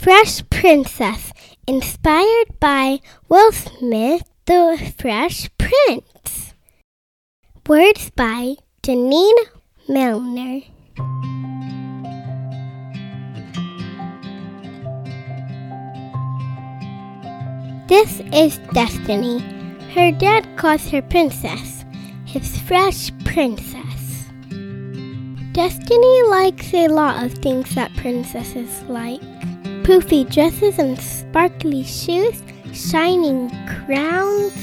Fresh Princess, inspired by Will Smith, The Fresh Prince. Words by Denene Millner. This is Destiny. Her dad calls her Princess, his fresh princess. Destiny likes a lot of things that princesses like poofy dresses and sparkly shoes, shining crowns,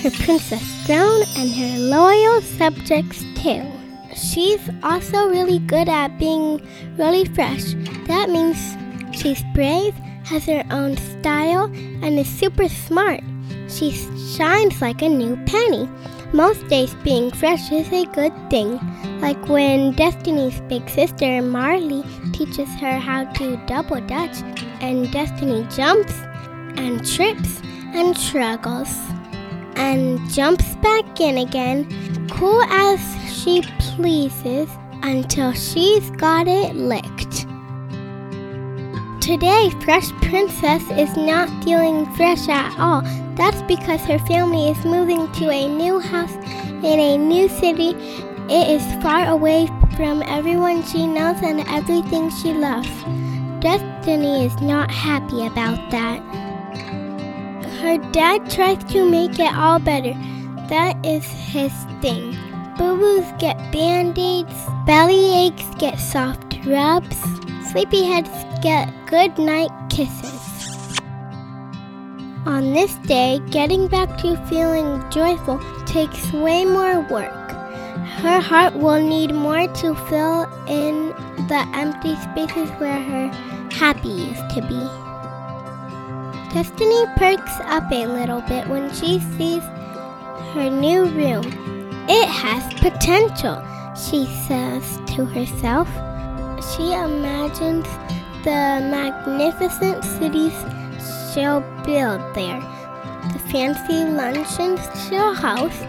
her princess throne, and her loyal subjects, too. She's also really good at being really fresh. That means she's brave, has her own style, and is super smart. She shines like a new penny. Most days being fresh is a good thing, like when Destiny's big sister Marley teaches her how to double dutch, and Destiny jumps and trips and struggles and jumps back in again, cool as she pleases, until she's got it licked. Today, Fresh Princess is not feeling fresh at all. That's because her family is moving to a new house in a new city. It is far away from everyone she knows and everything she loves. Destiny is not happy about that. Her dad tries to make it all better. That is his thing. Boo boos get band aids, belly aches get soft rubs, sleepyheads get good night kisses. On this day, getting back to feeling joyful takes way more work. Her heart will need more to fill in the empty spaces where her happy used to be. Destiny perks up a little bit when she sees her new room. It has potential, she says to herself. She imagines the magnificent cities she'll build there, the fancy luncheons she'll host,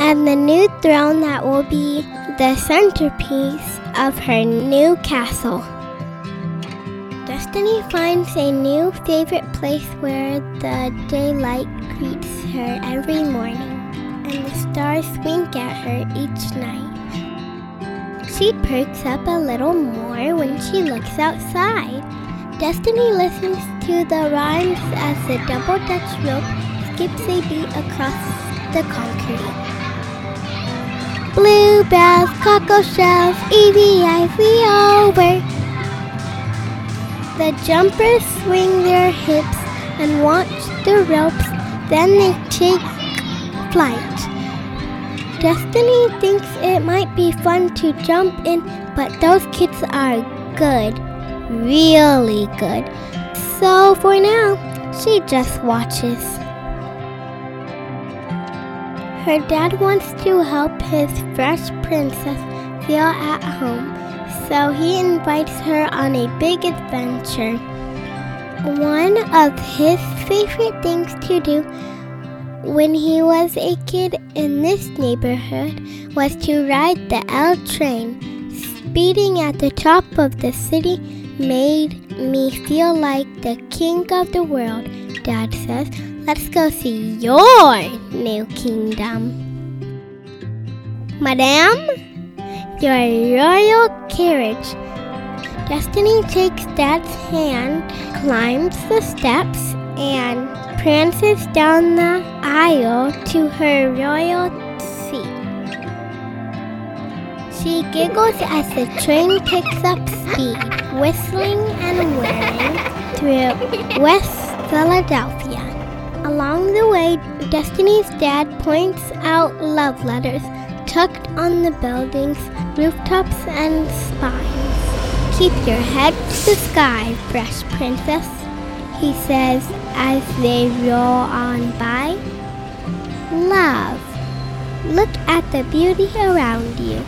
and the new throne that will be the centerpiece of her new castle. Destiny finds a new favorite place where the daylight greets her every morning and the stars wink at her each night. She perks up a little more when she looks outside. Destiny listens to the rhymes as the double dutch rope skips a beat across the concrete. Bluebells, cockle shells, EVI over. The jumpers swing their hips and watch the ropes, then they take flight. Destiny thinks it might be fun to jump in, but those kids are good, really good. So for now, she just watches. Her dad wants to help his fresh princess feel at home, so he invites her on a big adventure. One of his favorite things to do when he was a kid in this neighborhood was to ride the L train. Speeding at the top of the city made me feel like the king of the world, Dad says. Let's go see your new kingdom. Madame, your royal carriage. Destiny takes Dad's hand, climbs the steps, and prances down the aisle to her royal seat. She giggles as the train picks up speed, whistling and whirring through West Philadelphia. Along the way, Destiny's dad points out love letters tucked on the buildings, rooftops, and spines. Keep your head to the sky, fresh princess, he says as they roll on by. Love. Look at the beauty around you.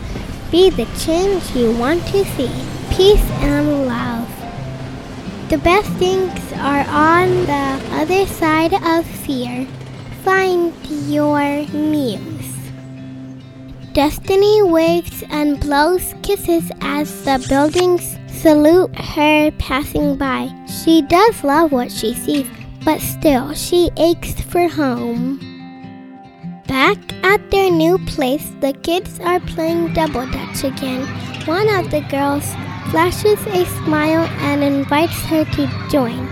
Be the change you want to see. Peace and love. The best things are on the other side of fear. Find your muse. Destiny waves and blows kisses as the buildings salute her passing by. She does love what she sees, but still she aches for home. Back at their new place, the kids are playing double dutch again. One of the girls flashes a smile and invites her to join.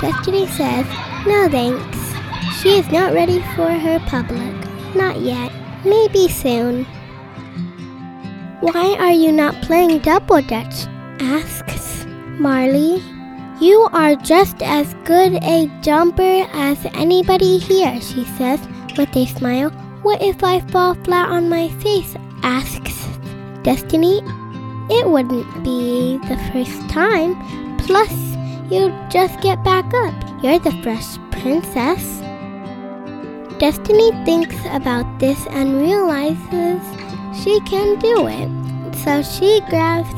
Destiny says, No thanks. She is not ready for her public. Not yet. Maybe soon. Why are you not playing double dutch? asks Marley. You are just as good a jumper as anybody here, she says with a smile. What if I fall flat on my face? asks Destiny. It wouldn't be the first time. Plus, you'd just get back up. You're the fresh princess. Destiny thinks about this and realizes she can do it. So she grabs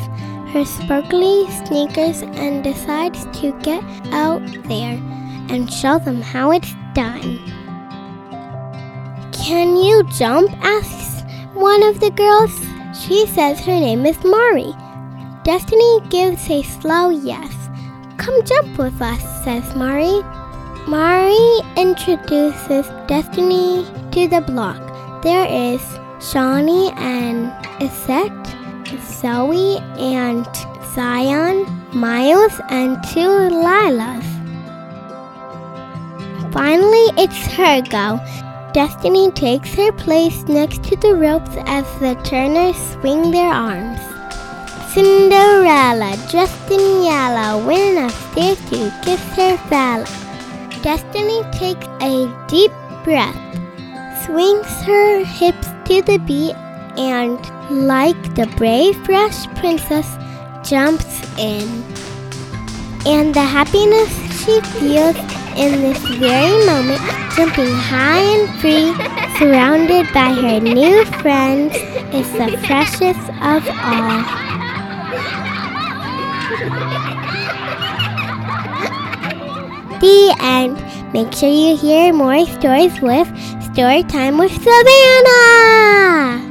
her sparkly sneakers and decides to get out there and show them how it's done. Can you jump? asks one of the girls. She says her name is Mari. Destiny gives a slow yes. Come jump with us, says Mari. Mari introduces Destiny to the block. There is Shawnee and Isette, Zoe and Zion, Miles, and two Lilas. Finally, it's her go. Destiny takes her place next to the ropes as the turners swing their arms. Cinderella, dressed in yellow, went upstairs to kiss her fella. Destiny takes a deep breath, swings her hips to the beat, and, like the brave, fresh princess, jumps in. And the happiness she feels in this very moment, jumping high and free, surrounded by her new friends, is the freshest of all. The end. Make sure you hear more stories with Story Time with Savannah.